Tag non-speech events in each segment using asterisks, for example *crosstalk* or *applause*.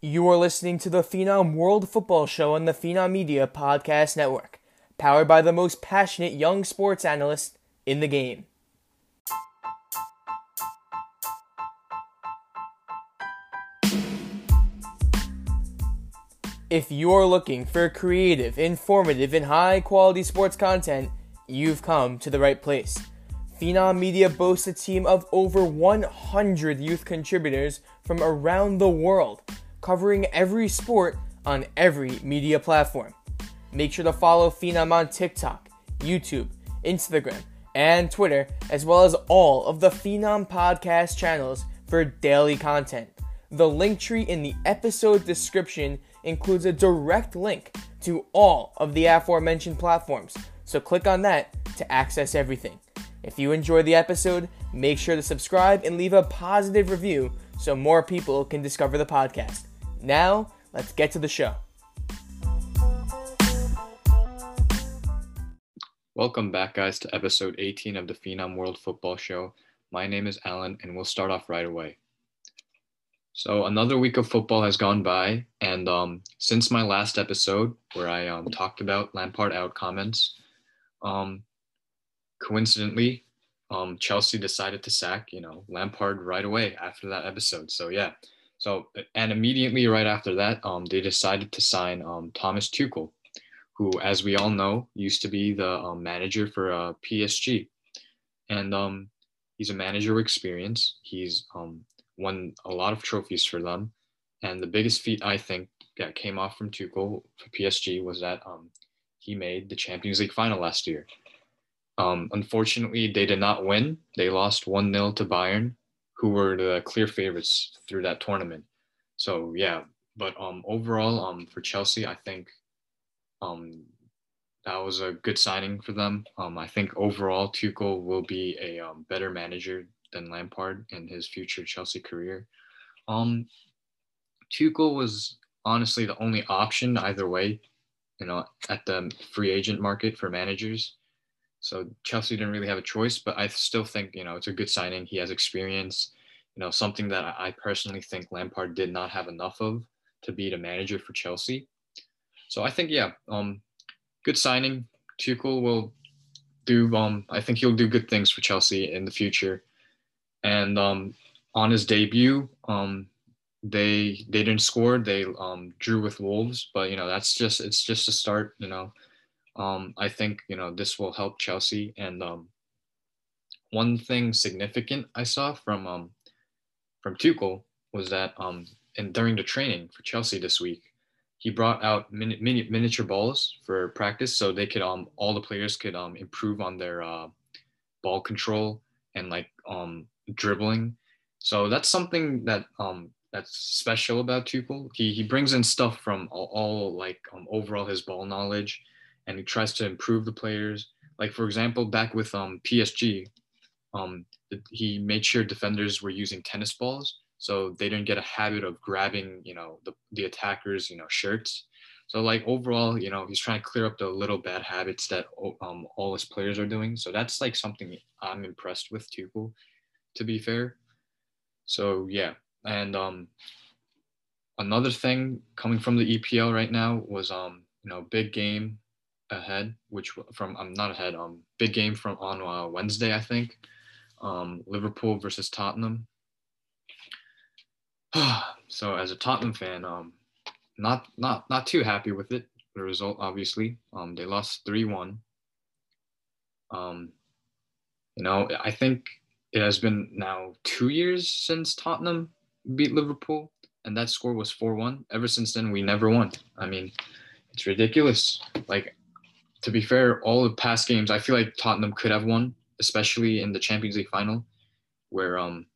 You are listening to the Phenom World Football Show on the Phenom Media Podcast Network, powered by the most passionate young sports analyst in the game. If you're looking for creative, informative, and high quality sports content, you've come to the right place. Phenom Media boasts a team of over 100 youth contributors from around the world, covering every sport on every media platform. Make sure to follow Phenom on TikTok, YouTube, Instagram, and Twitter, as well as all of the Phenom podcast channels for daily content. The LinkTree in the episode description includes a direct link to all of the aforementioned platforms, so click on that to access everything. If you enjoy the episode, make sure to subscribe and leave a positive review so more people can discover the podcast. Now, let's get to the show. Welcome back, guys, to episode 18 of the Phenom World Football Show. My name is Allan, and we'll start off right away. So another week of football has gone by, and um, since my last episode where I um, talked about Lampard out comments, um, coincidentally, um, Chelsea decided to sack you know Lampard right away after that episode. So yeah, so and immediately right after that, um, they decided to sign um, Thomas Tuchel, who, as we all know, used to be the um, manager for uh, PSG, and um, he's a manager with experience. He's um, won a lot of trophies for them. And the biggest feat I think that came off from Tuchel for PSG was that um, he made the Champions League final last year. Um, unfortunately, they did not win. They lost 1 0 to Bayern, who were the clear favorites through that tournament. So, yeah, but um, overall, um, for Chelsea, I think um, that was a good signing for them. Um, I think overall, Tuchel will be a um, better manager than Lampard in his future Chelsea career. Um, Tuchel was honestly the only option either way, you know, at the free agent market for managers. So Chelsea didn't really have a choice, but I still think you know it's a good signing. He has experience, you know, something that I personally think Lampard did not have enough of to be the manager for Chelsea. So I think yeah, um, good signing. Tuchel will do. Um, I think he'll do good things for Chelsea in the future and um, on his debut, um, they they didn't score. They um, drew with Wolves, but you know that's just it's just a start. You know, um, I think you know this will help Chelsea. And um, one thing significant I saw from um, from Tuchel was that um, and during the training for Chelsea this week, he brought out mini, mini, miniature balls for practice so they could um all the players could um improve on their uh, ball control and like um dribbling. So that's something that um, that's special about Tuchel. He he brings in stuff from all, all like um, overall his ball knowledge, and he tries to improve the players. Like for example, back with um, PSG, um, he made sure defenders were using tennis balls, so they didn't get a habit of grabbing you know the the attackers you know shirts. So like overall, you know, he's trying to clear up the little bad habits that um, all his players are doing. So that's like something I'm impressed with Tuchel to be fair. So yeah, and um, another thing coming from the EPL right now was um, you know, big game ahead, which from I'm not ahead, um, big game from on uh, Wednesday, I think, um, Liverpool versus Tottenham. *sighs* so as a Tottenham fan, um, not not not too happy with it. The result, obviously, um, they lost three one. Um, you know, I think it has been now two years since Tottenham beat Liverpool, and that score was 4 1. Ever since then, we never won. I mean, it's ridiculous. Like, to be fair, all the past games, I feel like Tottenham could have won, especially in the Champions League final, where, um,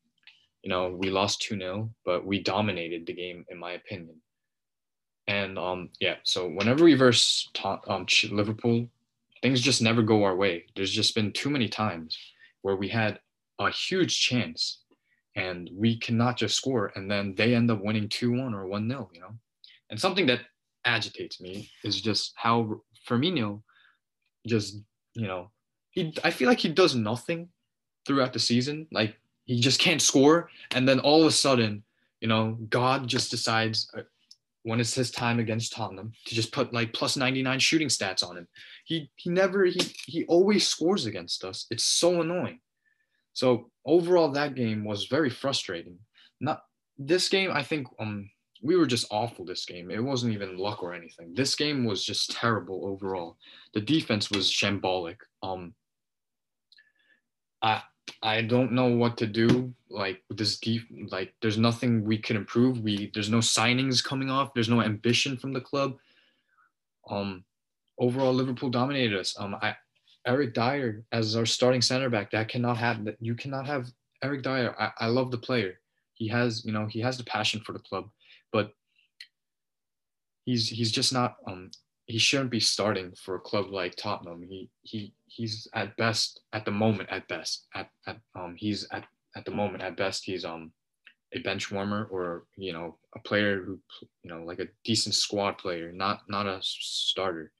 you know, we lost 2 0, but we dominated the game, in my opinion. And um, yeah, so whenever we verse um, Liverpool, things just never go our way. There's just been too many times where we had a huge chance and we cannot just score and then they end up winning 2-1 or 1-0 you know and something that agitates me is just how Firmino just you know he I feel like he does nothing throughout the season like he just can't score and then all of a sudden you know God just decides uh, when it's his time against Tottenham to just put like plus 99 shooting stats on him. He he never he he always scores against us. It's so annoying. So overall that game was very frustrating. Not this game I think um we were just awful this game. It wasn't even luck or anything. This game was just terrible overall. The defense was shambolic. Um I I don't know what to do. Like this deep, like there's nothing we can improve. We there's no signings coming off. There's no ambition from the club. Um, overall, Liverpool dominated us. Um, I Eric Dier as our starting center back. That cannot have. You cannot have Eric Dier. I, I love the player. He has you know he has the passion for the club, but he's he's just not um he shouldn't be starting for a club like Tottenham. He he he's at best at the moment at best at, at um he's at at the moment at best he's um a bench warmer or you know a player who you know like a decent squad player, not not a starter.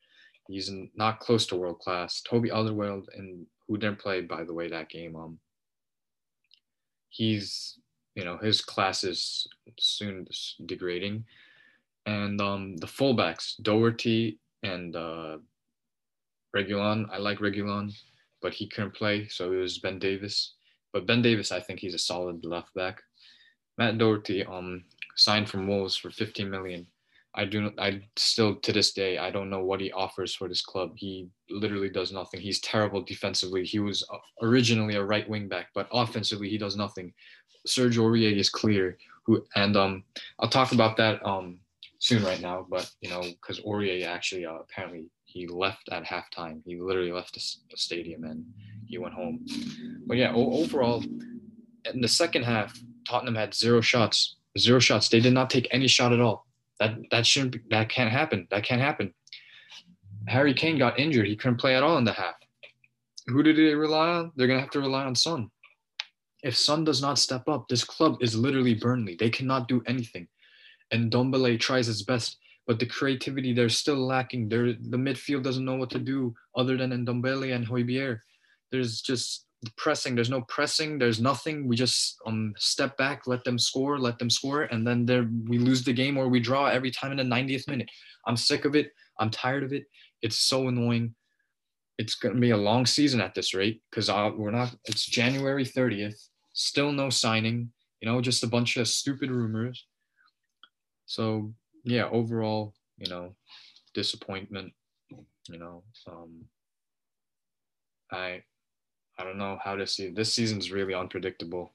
He's not close to world class. Toby Alderweireld and who didn't play by the way that game um he's you know his class is soon degrading and um, the fullbacks, Doherty and uh, Reguilon. I like Reguilon, but he couldn't play, so it was Ben Davies. But Ben Davies, I think he's a solid left back. Matt Doherty um, signed from Wolves for 15 million. I do not, I still to this day I don't know what he offers for this club. He literally does nothing. He's terrible defensively. He was uh, originally a right wing back, but offensively he does nothing. Serge Aurier is clear. Who and um I'll talk about that um soon right now, but you know, because Aurier actually uh, apparently he left at halftime. He literally left the, stadium and he went home. But yeah, o- overall, in the second half, Tottenham had zero shots. Zero shots. They did not take any shot at all. That that shouldn't. Be, that can't happen. That can't happen. Harry Kane got injured. He couldn't play at all in the half. Who did they rely on? They're gonna have to rely on Son. If Son does not step up, this club is literally Burnley. They cannot do anything and Ndombele tries his best, but the creativity they're still lacking. There, the midfield doesn't know what to do other than Ndombele and Højbjerg. There's just pressing. There's no pressing. There's nothing. We just um step back, let them score, let them score, and then there we lose the game or we draw every time in the 90th minute. I'm sick of it. I'm tired of it. It's so annoying. It's gonna be a long season at this rate because we're not. It's January 30th. Still no signing. You know, just a bunch of stupid rumors. So yeah, overall, you know, disappointment. You know, um, I I don't know how to see this season's really unpredictable.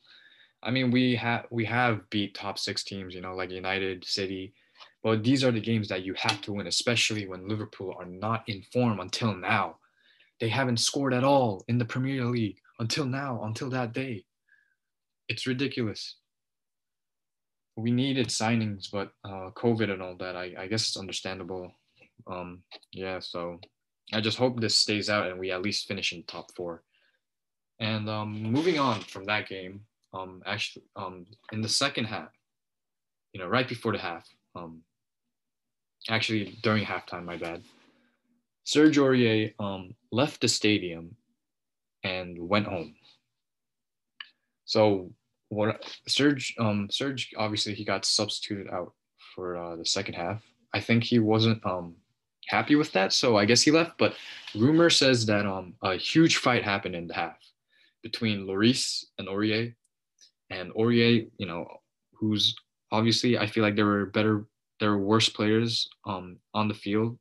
I mean, we have we have beat top six teams, you know, like United, City, but these are the games that you have to win, especially when Liverpool are not in form until now. They haven't scored at all in the Premier League until now, until that day. It's ridiculous we needed signings, but uh, COVID and all that, I, I guess it's understandable. Um, yeah, so I just hope this stays out and we at least finish in top four. And um, moving on from that game, um, actually, um, in the second half, you know, right before the half, um, actually during halftime, my bad, Serge Aurier um, left the stadium and went home. So what Serge um Serge obviously he got substituted out for uh, the second half. I think he wasn't um happy with that, so I guess he left. But rumor says that um a huge fight happened in the half between Lloris and Aurier, and Aurier, you know, who's obviously I feel like there were better there were worse players um on the field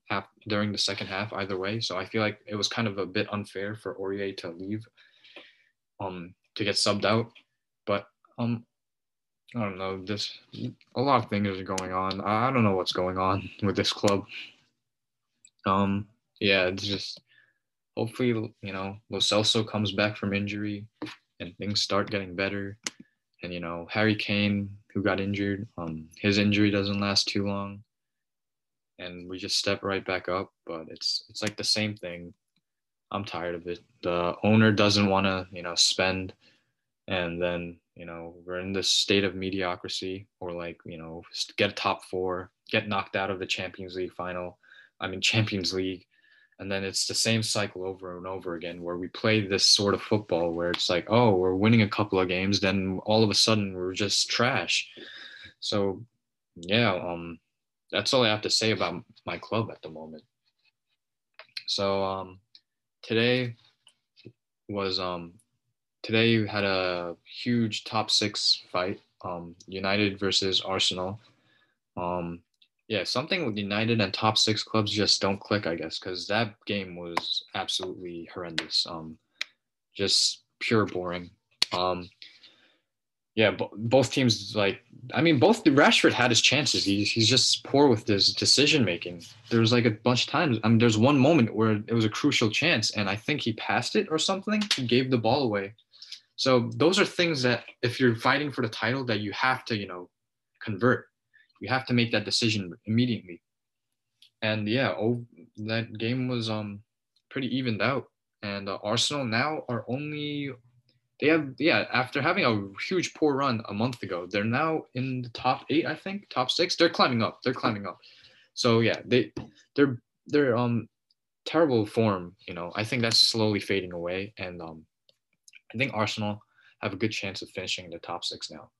during the second half either way. So I feel like it was kind of a bit unfair for Aurier to leave um to get subbed out. But um, I don't know. This a lot of things are going on. I, don't know what's going on *laughs* with this club. Um, yeah, it's just hopefully you know Lo Celso comes back from injury and things start getting better. And you know Harry Kane, who got injured, um, his injury doesn't last too long, and we just step right back up. But it's it's like the same thing. I'm tired of it. The owner doesn't want to you know spend, and then you know we're in this state of mediocrity or like you know get a top four get knocked out of the champions league final i mean champions league and then it's the same cycle over and over again where we play this sort of football where it's like oh we're winning a couple of games then all of a sudden we're just trash so yeah um that's all I have to say about my club at the moment. So um, today was um, today we had a huge top six fight. Um, United versus Arsenal. Um, yeah, something with United and top six clubs just don't click, I guess, because that game was absolutely horrendous. Um, just pure boring. Um, yeah, b- both teams like I mean, both Rashford had his chances. He's he's just poor with his decision making. There was like a bunch of times. I mean, there's one moment where it was a crucial chance, and I think he passed it or something. He gave the ball away. So those are things that if you're fighting for the title, that you have to you know convert. You have to make that decision immediately. And yeah, oh, that game was um pretty evened out. And uh, Arsenal now are only they have yeah after having a huge poor run a month ago they're now in the top eight i think top six. They're climbing up they're climbing up. So yeah they they're they're um terrible form you know. I think that's slowly fading away and um i think arsenal have a good chance of finishing in the top six now.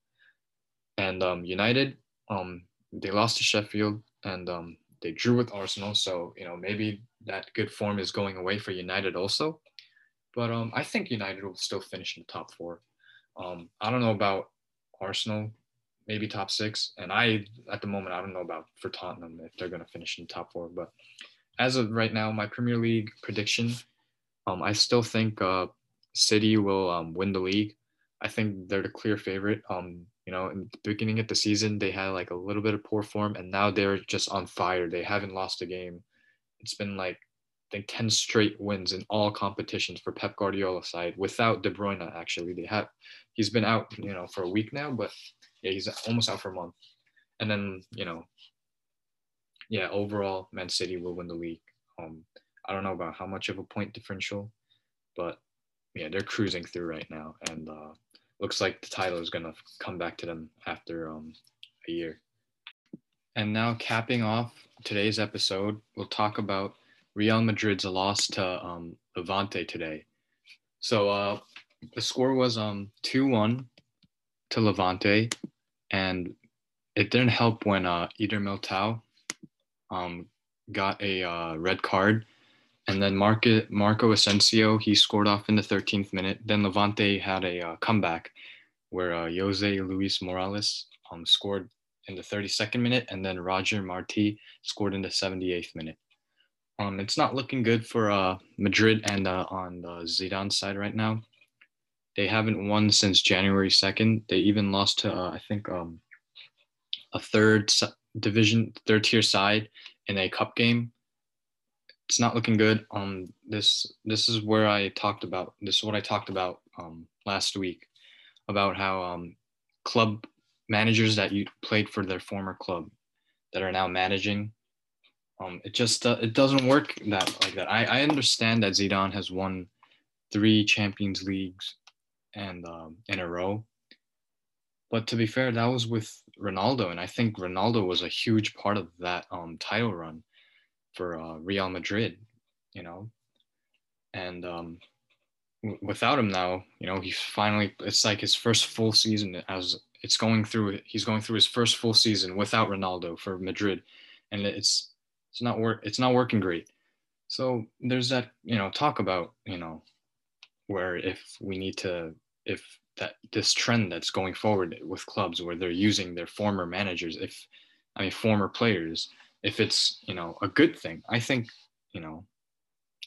And um united um they lost to sheffield and um they drew with arsenal so you know maybe that good form is going away for united also but um, I think United will still finish in the top four. Um, I don't know about Arsenal, maybe top six. And I, at the moment, I don't know about for Tottenham if they're going to finish in the top four. But as of right now, my Premier League prediction, um, I still think uh, City will um, win the league. I think they're the clear favorite. Um, you know, in the beginning of the season, they had like a little bit of poor form, and now they're just on fire. They haven't lost a game. It's been like I think 10 straight wins in all competitions for Pep Guardiola side without De Bruyne actually. They have he's been out you know for a week now but yeah he's almost out for a month. And then you know yeah overall Man City will win the league. Um I don't know about how much of a point differential but yeah they're cruising through right now. And uh looks like the title is going to come back to them after um a year. And now capping off today's episode we'll talk about Real Madrid's loss to um, Levante today. So uh, the score was um 2-1 to Levante, and it didn't help when uh, Eder Militao um, got a uh, red card. And then Marco, Marco Asensio, he scored off in the 13th minute. Then Levante had a uh, comeback where uh, Jose Luis Morales um, scored in the 32nd minute, and then Roger Marti scored in the 78th minute. Um, it's not looking good for uh, Madrid and uh, on the Zidane side right now. They haven't won since January 2nd. They even lost to, uh, I think, um, a third division, third tier side in a cup game. It's not looking good. Um, this this is where I talked about. This is what I talked about um, last week about how um, club managers that you played for their former club that are now managing um, it just uh, it doesn't work that like that. I, I understand that Zidane has won three Champions Leagues and um, in a row, but to be fair, that was with Ronaldo, and I think Ronaldo was a huge part of that um, title run for uh, Real Madrid. You know, and um, w- without him now, you know, he's finally it's like his first full season as it's going through. He's going through his first full season without Ronaldo for Madrid, and it's it's not work it's not working great. So there's that you know talk about you know where if we need to if that this trend that's going forward with clubs where they're using their former managers if i mean former players if it's you know a good thing. I think you know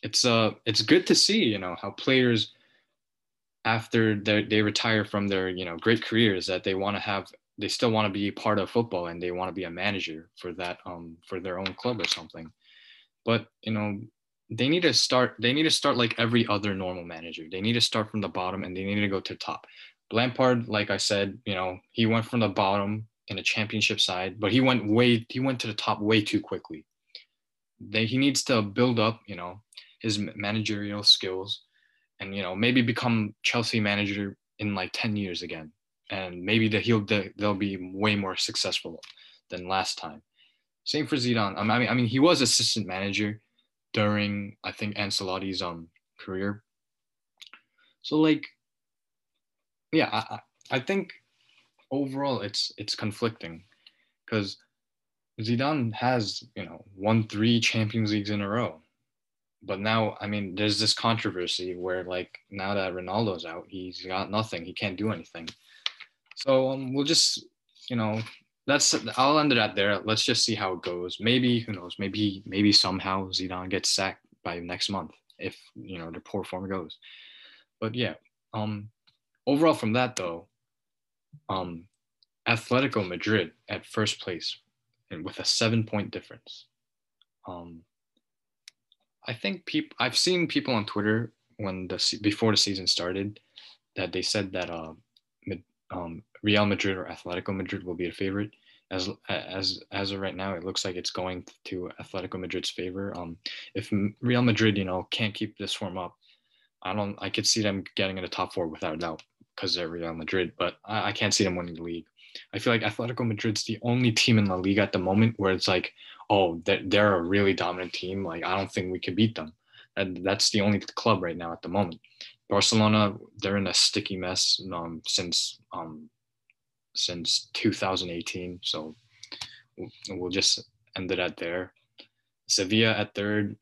it's uh it's good to see you know how players after they retire from their you know great careers that they want to have they still want to be part of football and they want to be a manager for that um for their own club or something. But you know they need to start they need to start like every other normal manager. They need to start from the bottom and they need to go to the top. Lampard like i said you know he went from the bottom in a championship side but he went way he went to the top way too quickly. They, he needs to build up you know his managerial skills and you know maybe become chelsea manager in like 10 years again and maybe that he'll they'll be way more successful than last time. Same for Zidane. I mean, I mean, he was assistant manager during I think Ancelotti's um career. So like, yeah, I I think overall it's it's conflicting because Zidane has, you know, won three Champions Leagues in a row. But now, I mean, there's this controversy where, like, now that Ronaldo's out, he's got nothing. He can't do anything. So um, we'll just, you know, that's I'll end it at there. Let's just see how it goes. Maybe who knows? Maybe maybe somehow Zidane gets sacked by next month if you know the poor form goes. But yeah, um, overall from that though, um, Atletico Madrid at first place and with a seven point difference. Um, I think people I've seen people on Twitter when the before the season started that they said that uh, um, Real Madrid or Atletico Madrid will be a favorite. As as as of right now, it looks like it's going to Atletico Madrid's favor. Um, if Real Madrid, you know, can't keep this form up, I don't. I could see them getting in the top four without a doubt because they're Real Madrid. But I, I can't see them winning the league. I feel like Atletico Madrid's the only team in La Liga at the moment where it's like, oh, they're, they're a really dominant team. Like I don't think we can beat them. And that's the only club right now at the moment. Barcelona, they're in a sticky mess um, since um, since 2018. So we'll just end it at there. Sevilla at third,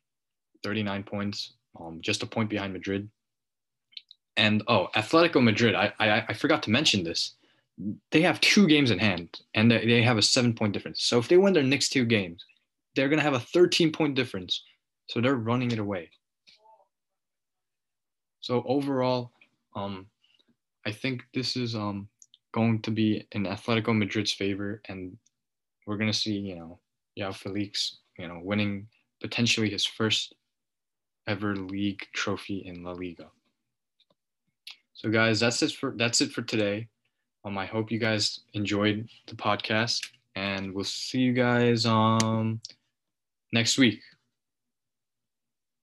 39 points, um, just a point behind Madrid. And oh, Atletico Madrid, I, I, I forgot to mention this. They have two games in hand and they have a seven point difference. So if they win their next two games, they're going to have a 13 point difference. So they're running it away. So overall, um, I think this is um, going to be in Atletico Madrid's favor, and we're gonna see, you know, Joao Felix, you know, winning potentially his first ever league trophy in La Liga. So, guys, that's it for that's it for today. Um, I hope you guys enjoyed the podcast, and we'll see you guys um next week.